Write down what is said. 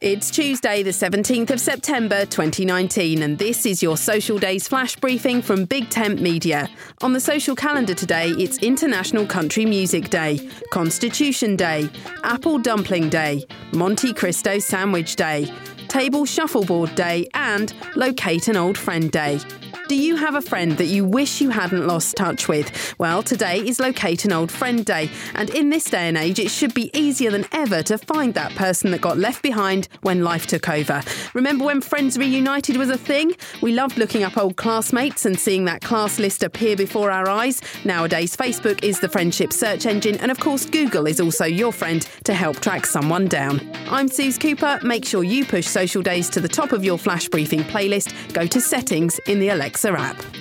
It's Tuesday, the 17th of September 2019, and this is your Social Days flash briefing from Big Tent Media. On the social calendar today, it's International Country Music Day, Constitution Day, Apple Dumpling Day, Monte Cristo Sandwich Day, Table Shuffleboard Day, and Locate an Old Friend Day. Do you have a friend that you wish you hadn't lost touch with? Well, today is Locate an Old Friend Day, and in this day and age, it should be easier than ever to find that person that got left behind when life took over. Remember when Friends Reunited was a thing? We loved looking up old classmates and seeing that class list appear before our eyes. Nowadays, Facebook is the friendship search engine, and of course, Google is also your friend to help track someone down. I'm Suze Cooper. Make sure you push Social Days to the top of your flash briefing playlist. Go to settings in the Alexa app.